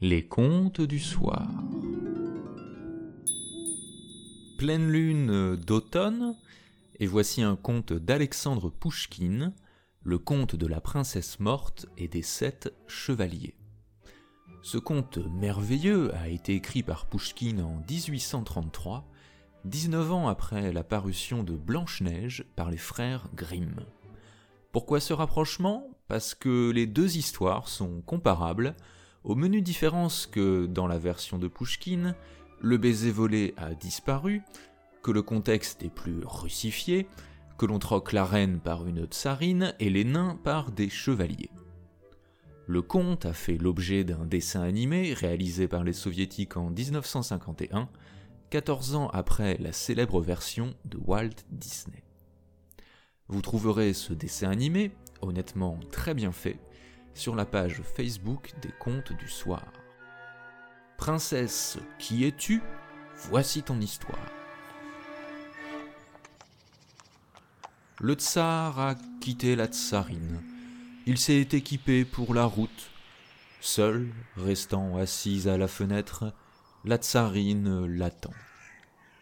Les contes du soir. Pleine lune d'automne, et voici un conte d'Alexandre Pouchkine, le conte de la princesse morte et des sept chevaliers. Ce conte merveilleux a été écrit par Pouchkine en 1833, 19 ans après la parution de Blanche-Neige par les frères Grimm. Pourquoi ce rapprochement? Parce que les deux histoires sont comparables, aux menues différences que, dans la version de Pouchkine, le baiser volé a disparu, que le contexte est plus russifié, que l'on troque la reine par une tsarine et les nains par des chevaliers. Le conte a fait l'objet d'un dessin animé réalisé par les soviétiques en 1951, 14 ans après la célèbre version de Walt Disney. Vous trouverez ce dessin animé, honnêtement très bien fait, sur la page Facebook des contes du soir. Princesse, qui es-tu? Voici ton histoire. Le tsar a quitté la tsarine. Il s'est équipé pour la route. Seul, restant assise à la fenêtre, la tsarine l'attend.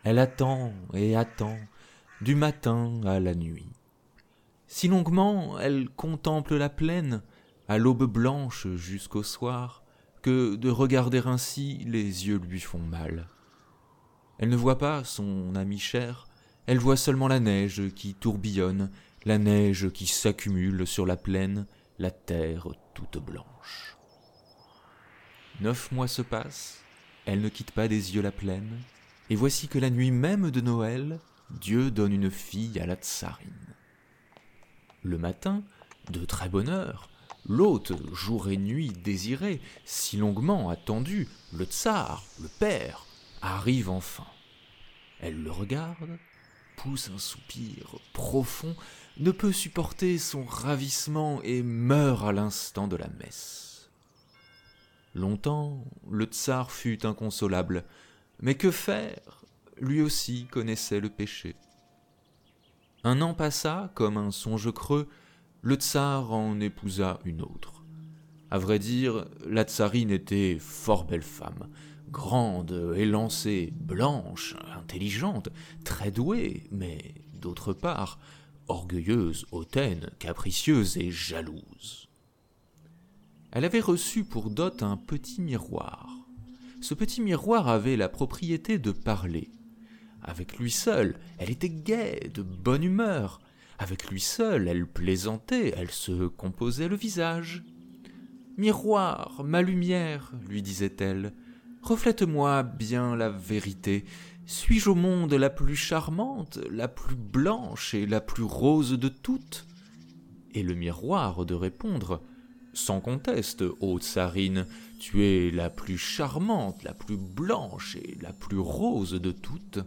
Elle attend et attend, du matin à la nuit. Si longuement elle contemple la plaine, à l'aube blanche jusqu'au soir, que de regarder ainsi les yeux lui font mal. Elle ne voit pas son ami cher, elle voit seulement la neige qui tourbillonne, la neige qui s'accumule sur la plaine, la terre toute blanche. Neuf mois se passent, elle ne quitte pas des yeux la plaine, et voici que la nuit même de Noël, Dieu donne une fille à la tsarine. Le matin, de très bonne heure, l'hôte, jour et nuit désiré, si longuement attendu, le tsar, le père, arrive enfin. Elle le regarde, pousse un soupir profond, ne peut supporter son ravissement et meurt à l'instant de la messe. Longtemps, le tsar fut inconsolable, mais que faire? Lui aussi connaissait le péché. Un an passa comme un songe creux, le tsar en épousa une autre. À vrai dire, la tsarine était fort belle femme, grande, élancée, blanche, intelligente, très douée, mais d'autre part, orgueilleuse, hautaine, capricieuse et jalouse. Elle avait reçu pour dot un petit miroir. Ce petit miroir avait la propriété de parler. Avec lui seul, elle était gaie, de bonne humeur. Avec lui seul, elle plaisantait, elle se composait le visage. Miroir, ma lumière, lui disait-elle, reflète-moi bien la vérité. Suis-je au monde la plus charmante, la plus blanche et la plus rose de toutes? Et le miroir de répondre Sans conteste, ô tsarine, tu es la plus charmante, la plus blanche et la plus rose de toutes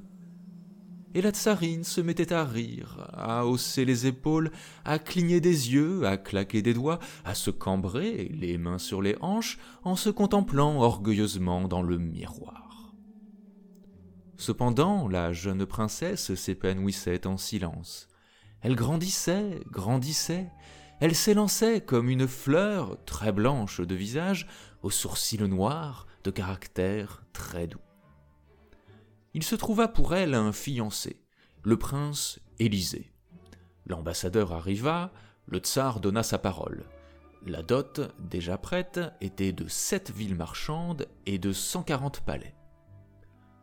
et la tsarine se mettait à rire, à hausser les épaules, à cligner des yeux, à claquer des doigts, à se cambrer, les mains sur les hanches, en se contemplant orgueilleusement dans le miroir. Cependant, la jeune princesse s'épanouissait en silence. Elle grandissait, grandissait, elle s'élançait comme une fleur très blanche de visage, aux sourcils noirs, de caractère très doux il se trouva pour elle un fiancé, le prince Élisée. L'ambassadeur arriva, le tsar donna sa parole. La dot, déjà prête, était de sept villes marchandes et de cent quarante palais.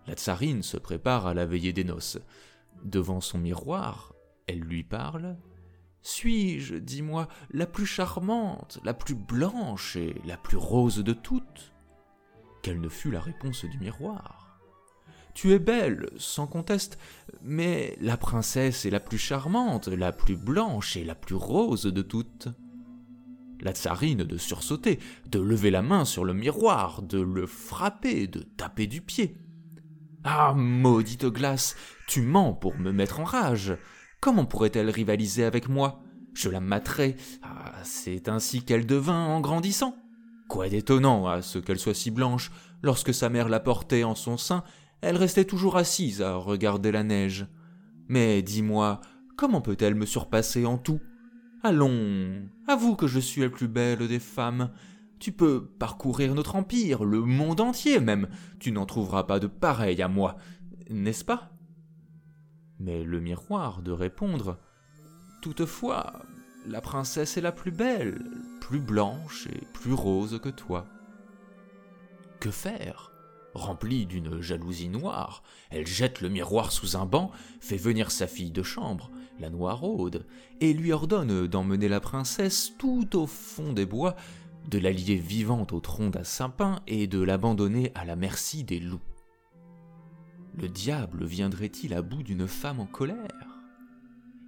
La tsarine se prépare à la veillée des noces. Devant son miroir, elle lui parle. Suis-je, dis-moi, la plus charmante, la plus blanche et la plus rose de toutes? Quelle ne fut la réponse du miroir? Tu es belle, sans conteste, mais la princesse est la plus charmante, la plus blanche et la plus rose de toutes. La tsarine de sursauter, de lever la main sur le miroir, de le frapper, de taper du pied. Ah, maudite glace, tu mens pour me mettre en rage. Comment pourrait-elle rivaliser avec moi? Je la materai. Ah, c'est ainsi qu'elle devint en grandissant. Quoi d'étonnant à ce qu'elle soit si blanche lorsque sa mère la portait en son sein elle restait toujours assise à regarder la neige. Mais dis-moi, comment peut-elle me surpasser en tout? Allons, avoue que je suis la plus belle des femmes. Tu peux parcourir notre empire, le monde entier même. Tu n'en trouveras pas de pareil à moi, n'est-ce pas? Mais le miroir de répondre Toutefois, la princesse est la plus belle, plus blanche et plus rose que toi. Que faire? Remplie d'une jalousie noire, elle jette le miroir sous un banc, fait venir sa fille de chambre, la noiraude, et lui ordonne d'emmener la princesse tout au fond des bois, de la lier vivante au tronc d'un sapin et de l'abandonner à la merci des loups. Le diable viendrait-il à bout d'une femme en colère?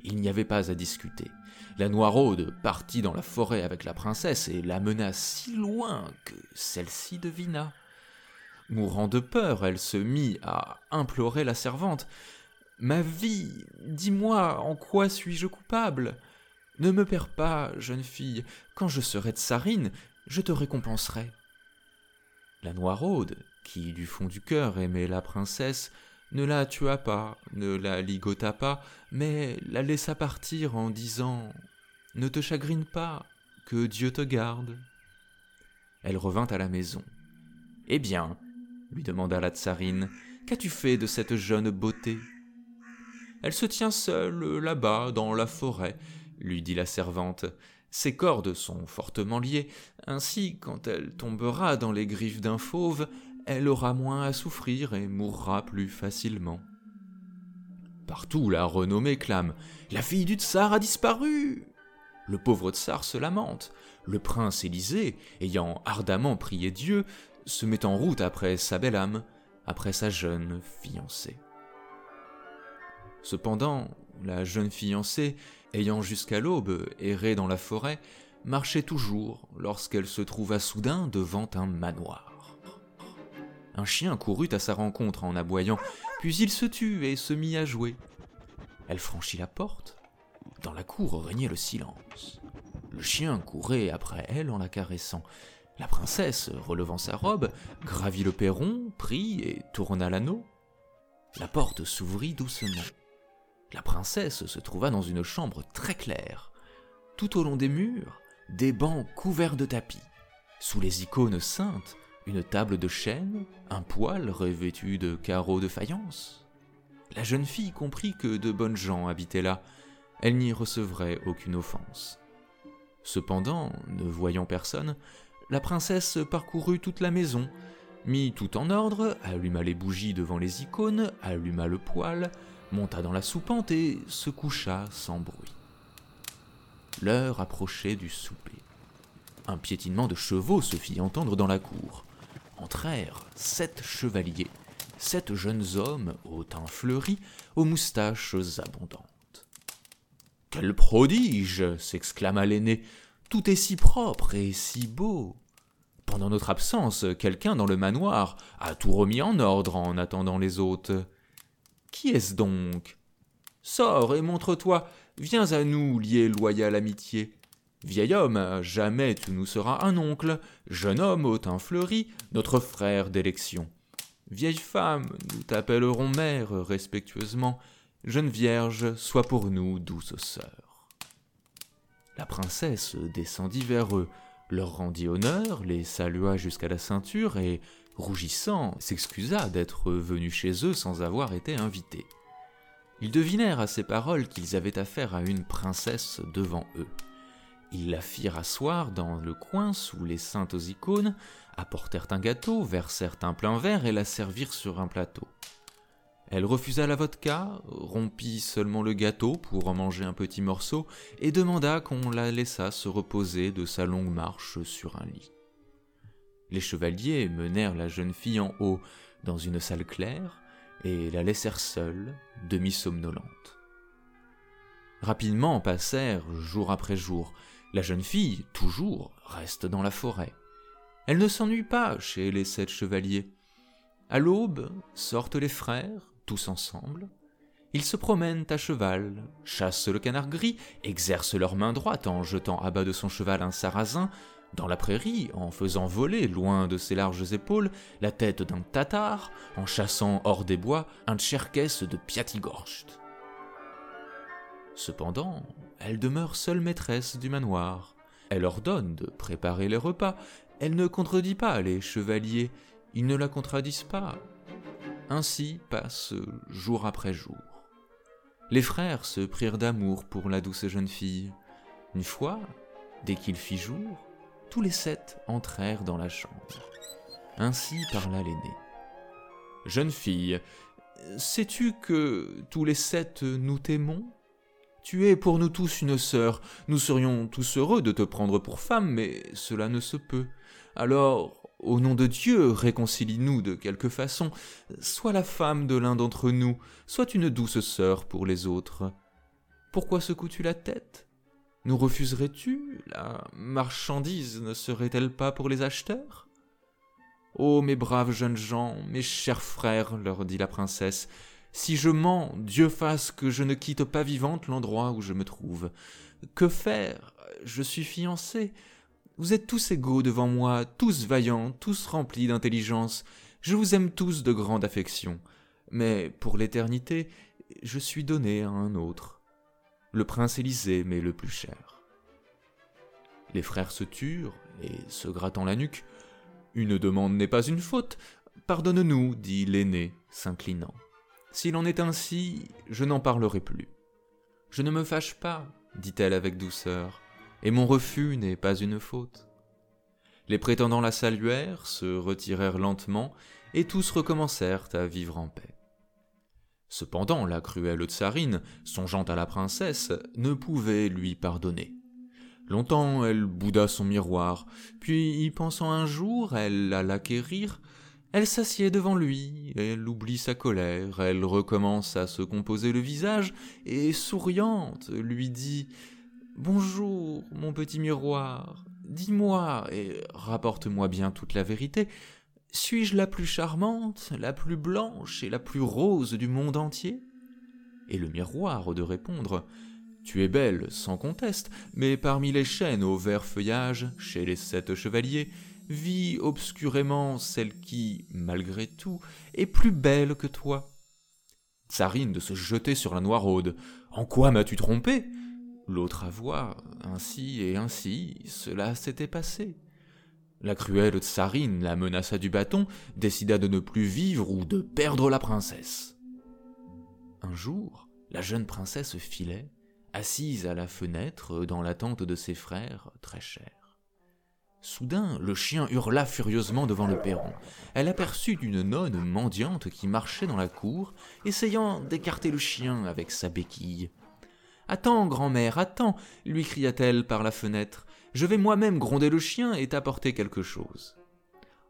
Il n'y avait pas à discuter. La noiraude partit dans la forêt avec la princesse et la mena si loin que celle-ci devina. Mourant de peur, elle se mit à implorer la servante. Ma vie, dis-moi, en quoi suis-je coupable? Ne me perds pas, jeune fille, quand je serai tsarine, je te récompenserai. La noiraude, qui du fond du cœur aimait la princesse, ne la tua pas, ne la ligota pas, mais la laissa partir en disant Ne te chagrine pas, que Dieu te garde. Elle revint à la maison. Eh bien, lui demanda la tsarine, qu'as-tu fait de cette jeune beauté? Elle se tient seule là-bas dans la forêt, lui dit la servante. Ses cordes sont fortement liées, ainsi quand elle tombera dans les griffes d'un fauve, elle aura moins à souffrir et mourra plus facilement. Partout la renommée clame. La fille du tsar a disparu. Le pauvre tsar se lamente. Le prince Élysée, ayant ardemment prié Dieu, se met en route après sa belle âme, après sa jeune fiancée. Cependant, la jeune fiancée, ayant jusqu'à l'aube erré dans la forêt, marchait toujours lorsqu'elle se trouva soudain devant un manoir. Un chien courut à sa rencontre en aboyant, puis il se tut et se mit à jouer. Elle franchit la porte. Dans la cour régnait le silence. Le chien courait après elle en la caressant. La princesse, relevant sa robe, gravit le perron, prit et tourna l'anneau. La porte s'ouvrit doucement. La princesse se trouva dans une chambre très claire. Tout au long des murs, des bancs couverts de tapis. Sous les icônes saintes, une table de chêne, un poêle revêtu de carreaux de faïence. La jeune fille comprit que de bonnes gens habitaient là. Elle n'y recevrait aucune offense. Cependant, ne voyant personne, la princesse parcourut toute la maison, mit tout en ordre, alluma les bougies devant les icônes, alluma le poêle, monta dans la soupente et se coucha sans bruit. L'heure approchait du souper. Un piétinement de chevaux se fit entendre dans la cour. Entrèrent sept chevaliers, sept jeunes hommes au teint fleuri, aux moustaches abondantes. Quel prodige s'exclama l'aîné. Tout est si propre et si beau. Pendant notre absence, quelqu'un dans le manoir a tout remis en ordre en attendant les hôtes. Qui est-ce donc? Sors et montre-toi, viens à nous lier loyale amitié. Vieil homme, jamais tu nous seras un oncle, jeune homme au teint fleuri, notre frère d'élection. Vieille femme, nous t'appellerons mère respectueusement, jeune vierge, sois pour nous douce sœur. La princesse descendit vers eux, leur rendit honneur, les salua jusqu'à la ceinture et, rougissant, s'excusa d'être venu chez eux sans avoir été invité. Ils devinèrent à ces paroles qu'ils avaient affaire à une princesse devant eux. Ils la firent asseoir dans le coin sous les saintes icônes, apportèrent un gâteau, versèrent un plein verre et la servirent sur un plateau. Elle refusa la vodka, rompit seulement le gâteau pour en manger un petit morceau, et demanda qu'on la laissât se reposer de sa longue marche sur un lit. Les chevaliers menèrent la jeune fille en haut dans une salle claire, et la laissèrent seule, demi-somnolente. Rapidement passèrent jour après jour. La jeune fille, toujours, reste dans la forêt. Elle ne s'ennuie pas chez les sept chevaliers. À l'aube, sortent les frères, tous ensemble. Ils se promènent à cheval, chassent le canard gris, exercent leur main droite en jetant à bas de son cheval un sarrasin, dans la prairie, en faisant voler, loin de ses larges épaules, la tête d'un tatar, en chassant hors des bois un tcherkesse de Piatigorst. Cependant, elle demeure seule maîtresse du manoir. Elle ordonne de préparer les repas, Elle ne contredit pas les chevaliers, ils ne la contradisent pas. Ainsi passe jour après jour. Les frères se prirent d'amour pour la douce jeune fille. Une fois, dès qu'il fit jour, tous les sept entrèrent dans la chambre. Ainsi parla l'aîné. Jeune fille, sais-tu que tous les sept nous t'aimons? Tu es pour nous tous une sœur, nous serions tous heureux de te prendre pour femme, mais cela ne se peut. Alors, au nom de Dieu, réconcilie-nous de quelque façon. Sois la femme de l'un d'entre nous, sois une douce sœur pour les autres. Pourquoi secoues-tu la tête? Nous refuserais-tu? La marchandise ne serait-elle pas pour les acheteurs? Ô mes braves jeunes gens, mes chers frères, leur dit la princesse, si je mens, Dieu fasse que je ne quitte pas vivante l'endroit où je me trouve. Que faire? Je suis fiancée. Vous êtes tous égaux devant moi, tous vaillants, tous remplis d'intelligence. Je vous aime tous de grande affection. Mais pour l'éternité, je suis donné à un autre. Le prince Élysée m'est le plus cher. Les frères se turent, et se grattant la nuque, Une demande n'est pas une faute. Pardonne-nous, dit l'aîné, s'inclinant. S'il en est ainsi, je n'en parlerai plus. Je ne me fâche pas, dit-elle avec douceur et mon refus n'est pas une faute. Les prétendants la saluèrent, se retirèrent lentement, et tous recommencèrent à vivre en paix. Cependant, la cruelle tsarine, songeant à la princesse, ne pouvait lui pardonner. Longtemps elle bouda son miroir, puis y pensant un jour, elle l'acquérir, elle s'assied devant lui, elle oublie sa colère, elle recommence à se composer le visage, et souriante lui dit Bonjour, mon petit miroir, dis-moi et rapporte-moi bien toute la vérité. Suis-je la plus charmante, la plus blanche et la plus rose du monde entier? Et le miroir de répondre Tu es belle, sans conteste, mais parmi les chênes au vert feuillage, chez les sept chevaliers, vit obscurément celle qui, malgré tout, est plus belle que toi. Tsarine de se jeter sur la noiraude. En quoi m'as-tu trompé L'autre avoua, ainsi et ainsi, cela s'était passé. La cruelle tsarine la menaça du bâton, décida de ne plus vivre ou de perdre la princesse. Un jour, la jeune princesse filait, assise à la fenêtre dans l'attente de ses frères très chers. Soudain, le chien hurla furieusement devant le perron. Elle aperçut une nonne mendiante qui marchait dans la cour, essayant d'écarter le chien avec sa béquille. Attends, grand-mère, attends, lui cria-t-elle par la fenêtre. Je vais moi-même gronder le chien et t'apporter quelque chose.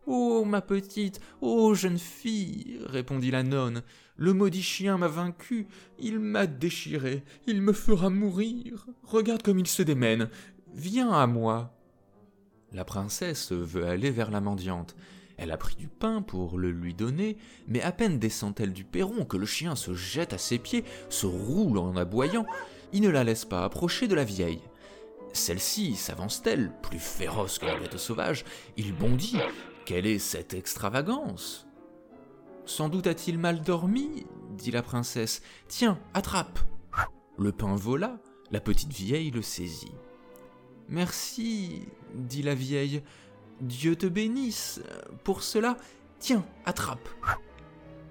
Oh, ma petite, oh, jeune fille, répondit la nonne, le maudit chien m'a vaincu, il m'a déchiré, il me fera mourir. Regarde comme il se démène. Viens à moi. La princesse veut aller vers la mendiante. Elle a pris du pain pour le lui donner, mais à peine descend-elle du perron que le chien se jette à ses pieds, se roule en aboyant, il ne la laisse pas approcher de la vieille. Celle-ci s'avance-t-elle, plus féroce que la bête sauvage? Il bondit. Quelle est cette extravagance? Sans doute a-t-il mal dormi dit la princesse. Tiens, attrape Le pain vola, la petite vieille le saisit. Merci, dit la vieille. Dieu te bénisse. Pour cela, tiens, attrape.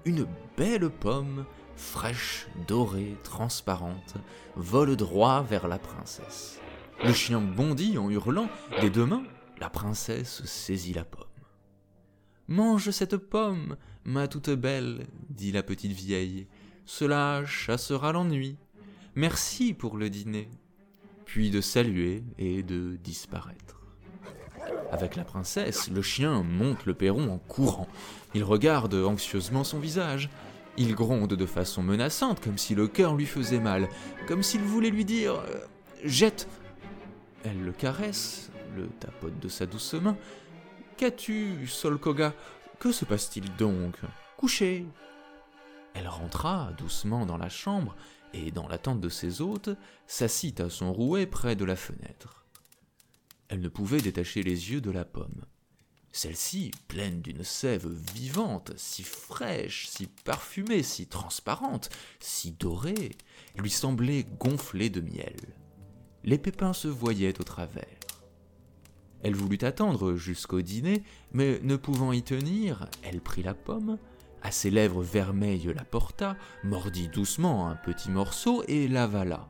Une belle pomme fraîche, dorée, transparente, vole droit vers la princesse. Le chien bondit en hurlant, des deux mains, la princesse saisit la pomme. Mange cette pomme, ma toute belle, dit la petite vieille, cela chassera l'ennui. Merci pour le dîner. Puis de saluer et de disparaître. Avec la princesse, le chien monte le perron en courant. Il regarde anxieusement son visage. Il gronde de façon menaçante, comme si le cœur lui faisait mal, comme s'il voulait lui dire euh, Jette Elle le caresse, le tapote de sa douce main. Qu'as-tu, Solkoga? Que se passe-t-il donc? Couchez Elle rentra doucement dans la chambre et, dans l'attente de ses hôtes, s'assit à son rouet près de la fenêtre. Elle ne pouvait détacher les yeux de la pomme. Celle-ci, pleine d'une sève vivante, si fraîche, si parfumée, si transparente, si dorée, lui semblait gonflée de miel. Les pépins se voyaient au travers. Elle voulut attendre jusqu'au dîner, mais ne pouvant y tenir, elle prit la pomme, à ses lèvres vermeilles la porta, mordit doucement un petit morceau et l'avala.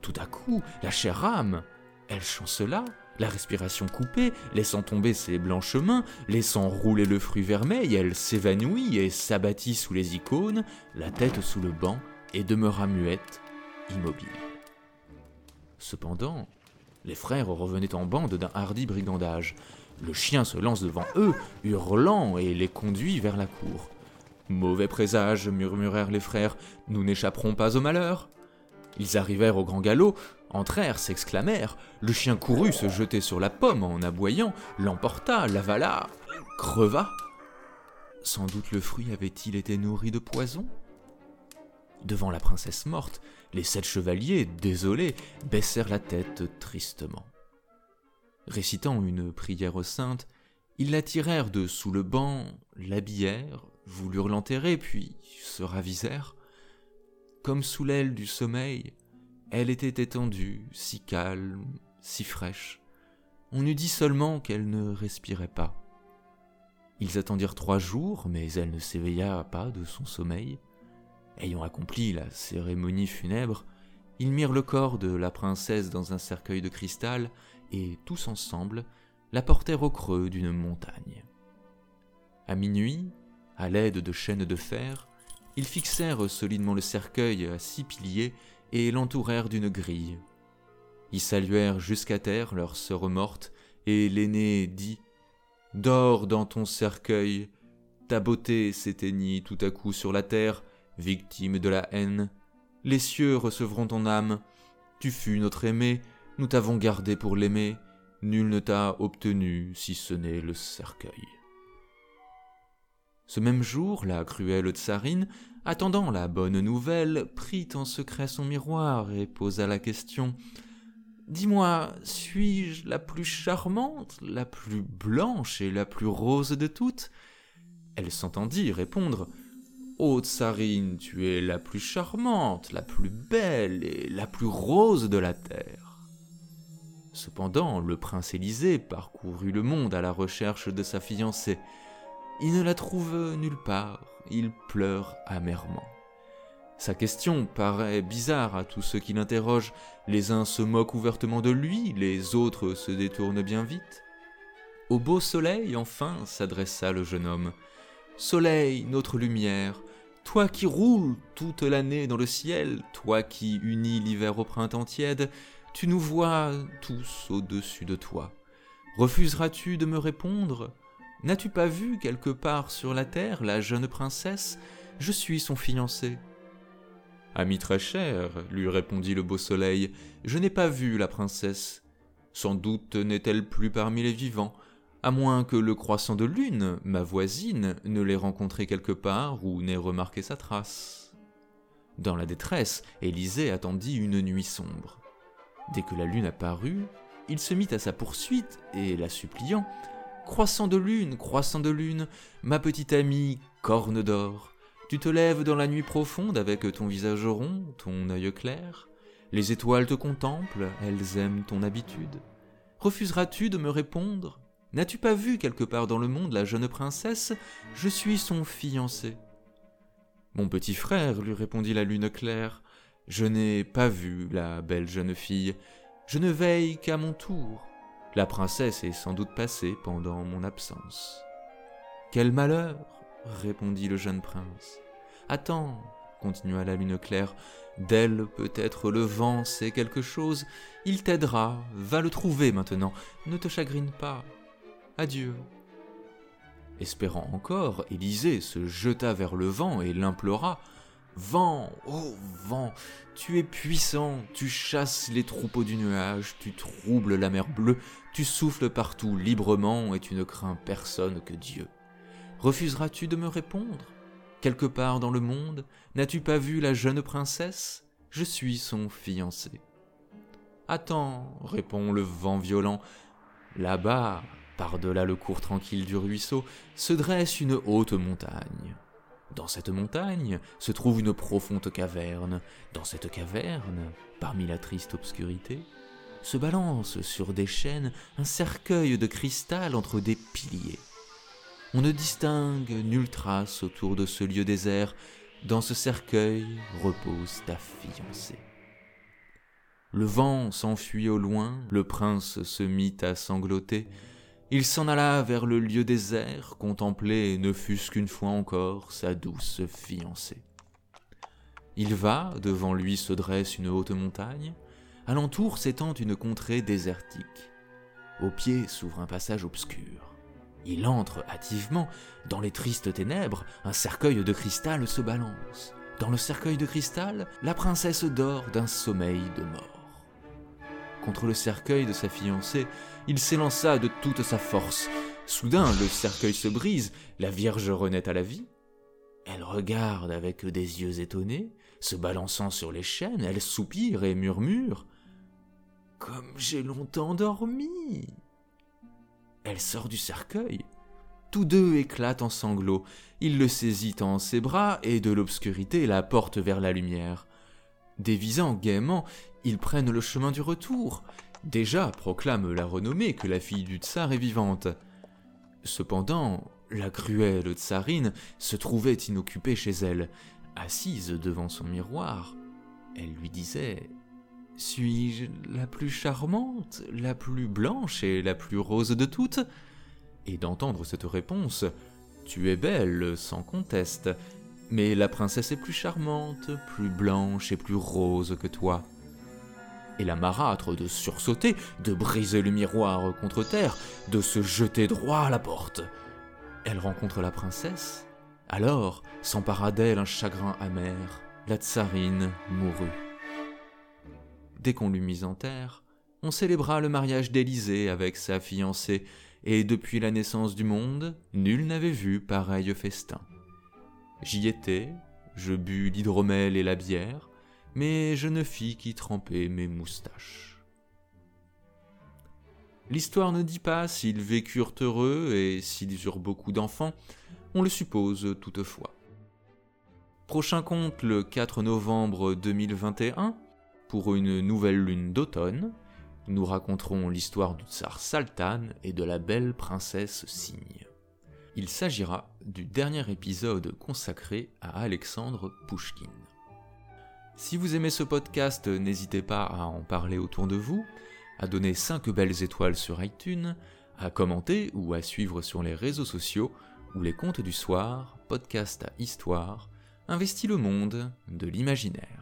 Tout à coup, la chair rame. Elle chancela, la respiration coupée, laissant tomber ses blanches mains, laissant rouler le fruit vermeil, elle s'évanouit et s'abattit sous les icônes, la tête sous le banc, et demeura muette, immobile. Cependant, les frères revenaient en bande d'un hardi brigandage. Le chien se lance devant eux, hurlant, et les conduit vers la cour. Mauvais présage, murmurèrent les frères, nous n'échapperons pas au malheur. Ils arrivèrent au grand galop, entrèrent, s'exclamèrent. Le chien courut se jeter sur la pomme en aboyant, l'emporta, l'avala, creva. Sans doute le fruit avait-il été nourri de poison? Devant la princesse morte, les sept chevaliers, désolés, baissèrent la tête tristement. Récitant une prière sainte, ils la tirèrent de sous le banc, l'habillèrent, voulurent l'enterrer, puis se ravisèrent. Comme sous l'aile du sommeil, elle était étendue, si calme, si fraîche. On eût dit seulement qu'elle ne respirait pas. Ils attendirent trois jours, mais elle ne s'éveilla pas de son sommeil. Ayant accompli la cérémonie funèbre, ils mirent le corps de la princesse dans un cercueil de cristal et, tous ensemble, la portèrent au creux d'une montagne. À minuit, à l'aide de chaînes de fer, ils fixèrent solidement le cercueil à six piliers et l'entourèrent d'une grille. Ils saluèrent jusqu'à terre leur sœur morte, et l'aîné dit Dors dans ton cercueil, ta beauté s'éteignit tout à coup sur la terre, victime de la haine. Les cieux recevront ton âme. Tu fus notre aimé, nous t'avons gardé pour l'aimer, nul ne t'a obtenu si ce n'est le cercueil. Ce même jour, la cruelle tsarine, attendant la bonne nouvelle, prit en secret son miroir et posa la question. Dis-moi, suis-je la plus charmante, la plus blanche et la plus rose de toutes? Elle s'entendit répondre. Ô tsarine, tu es la plus charmante, la plus belle et la plus rose de la terre. Cependant, le prince Élisée parcourut le monde à la recherche de sa fiancée. Il ne la trouve nulle part, il pleure amèrement. Sa question paraît bizarre à tous ceux qui l'interrogent, les uns se moquent ouvertement de lui, les autres se détournent bien vite. Au beau soleil, enfin, s'adressa le jeune homme. Soleil, notre lumière, toi qui roules toute l'année dans le ciel, toi qui unis l'hiver au printemps tiède, tu nous vois tous au-dessus de toi. Refuseras-tu de me répondre? N'as-tu pas vu quelque part sur la terre la jeune princesse? Je suis son fiancé. Ami très cher, lui répondit le beau soleil, je n'ai pas vu la princesse. Sans doute n'est-elle plus parmi les vivants, à moins que le croissant de lune, ma voisine, ne l'ait rencontrée quelque part ou n'ait remarqué sa trace. Dans la détresse, Élisée attendit une nuit sombre. Dès que la lune apparut, il se mit à sa poursuite et, la suppliant, Croissant de lune, croissant de lune, ma petite amie, corne d'or, tu te lèves dans la nuit profonde avec ton visage rond, ton œil clair. Les étoiles te contemplent, elles aiment ton habitude. Refuseras-tu de me répondre? N'as-tu pas vu quelque part dans le monde la jeune princesse? Je suis son fiancé. Mon petit frère, lui répondit la lune claire, je n'ai pas vu la belle jeune fille, je ne veille qu'à mon tour. La princesse est sans doute passée pendant mon absence. Quel malheur répondit le jeune prince. Attends, continua la lune claire, d'elle peut-être le vent sait quelque chose, il t'aidera, va le trouver maintenant, ne te chagrine pas. Adieu. Espérant encore, Élisée se jeta vers le vent et l'implora. Vent, oh vent, tu es puissant, tu chasses les troupeaux du nuage, tu troubles la mer bleue, tu souffles partout librement et tu ne crains personne que Dieu. Refuseras-tu de me répondre? Quelque part dans le monde, n'as-tu pas vu la jeune princesse? Je suis son fiancé. Attends, répond le vent violent, là-bas, par-delà le cours tranquille du ruisseau, se dresse une haute montagne. Dans cette montagne se trouve une profonde caverne. Dans cette caverne, parmi la triste obscurité, se balance sur des chaînes un cercueil de cristal entre des piliers. On ne distingue nulle trace autour de ce lieu désert. Dans ce cercueil repose ta fiancée. Le vent s'enfuit au loin, le prince se mit à sangloter. Il s'en alla vers le lieu désert, contempler, ne fût-ce qu'une fois encore, sa douce fiancée. Il va, devant lui se dresse une haute montagne, alentour s'étend une contrée désertique. Au pied s'ouvre un passage obscur. Il entre hâtivement. Dans les tristes ténèbres, un cercueil de cristal se balance. Dans le cercueil de cristal, la princesse dort d'un sommeil de mort. Contre le cercueil de sa fiancée, il s'élança de toute sa force. Soudain, le cercueil se brise, la Vierge renaît à la vie. Elle regarde avec des yeux étonnés, se balançant sur les chaînes, elle soupire et murmure Comme j'ai longtemps dormi Elle sort du cercueil. Tous deux éclatent en sanglots. Il le saisit en ses bras et de l'obscurité la porte vers la lumière. Dévisant gaiement, ils prennent le chemin du retour. Déjà proclame la renommée que la fille du tsar est vivante. Cependant, la cruelle tsarine se trouvait inoccupée chez elle, assise devant son miroir. Elle lui disait Suis-je la plus charmante, la plus blanche et la plus rose de toutes? Et d'entendre cette réponse, Tu es belle, sans conteste, mais la princesse est plus charmante, plus blanche et plus rose que toi et la marâtre de sursauter, de briser le miroir contre terre, de se jeter droit à la porte. Elle rencontre la princesse. Alors s'empara d'elle un chagrin amer. La tsarine mourut. Dès qu'on l'eut mise en terre, on célébra le mariage d'Élisée avec sa fiancée, et depuis la naissance du monde, nul n'avait vu pareil festin. J'y étais, je bus l'hydromel et la bière, mais je ne fis qu'y tremper mes moustaches. L'histoire ne dit pas s'ils vécurent heureux et s'ils eurent beaucoup d'enfants, on le suppose toutefois. Prochain conte le 4 novembre 2021, pour une nouvelle lune d'automne, nous raconterons l'histoire du tsar Saltan et de la belle princesse Cygne. Il s'agira du dernier épisode consacré à Alexandre Pouchkine. Si vous aimez ce podcast, n'hésitez pas à en parler autour de vous, à donner 5 belles étoiles sur iTunes, à commenter ou à suivre sur les réseaux sociaux ou les contes du soir, podcast à histoire, investit le monde de l'imaginaire.